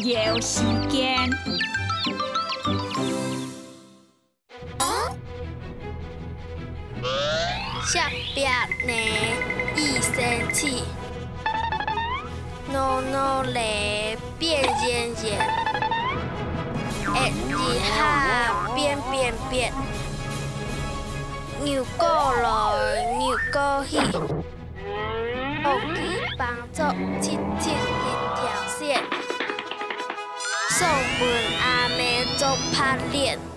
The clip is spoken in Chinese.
有时间。下边呢，易生气，努努力变演演，一下变变变，扭过来扭过去，学期帮助切切一条线，送本阿妹做拍练。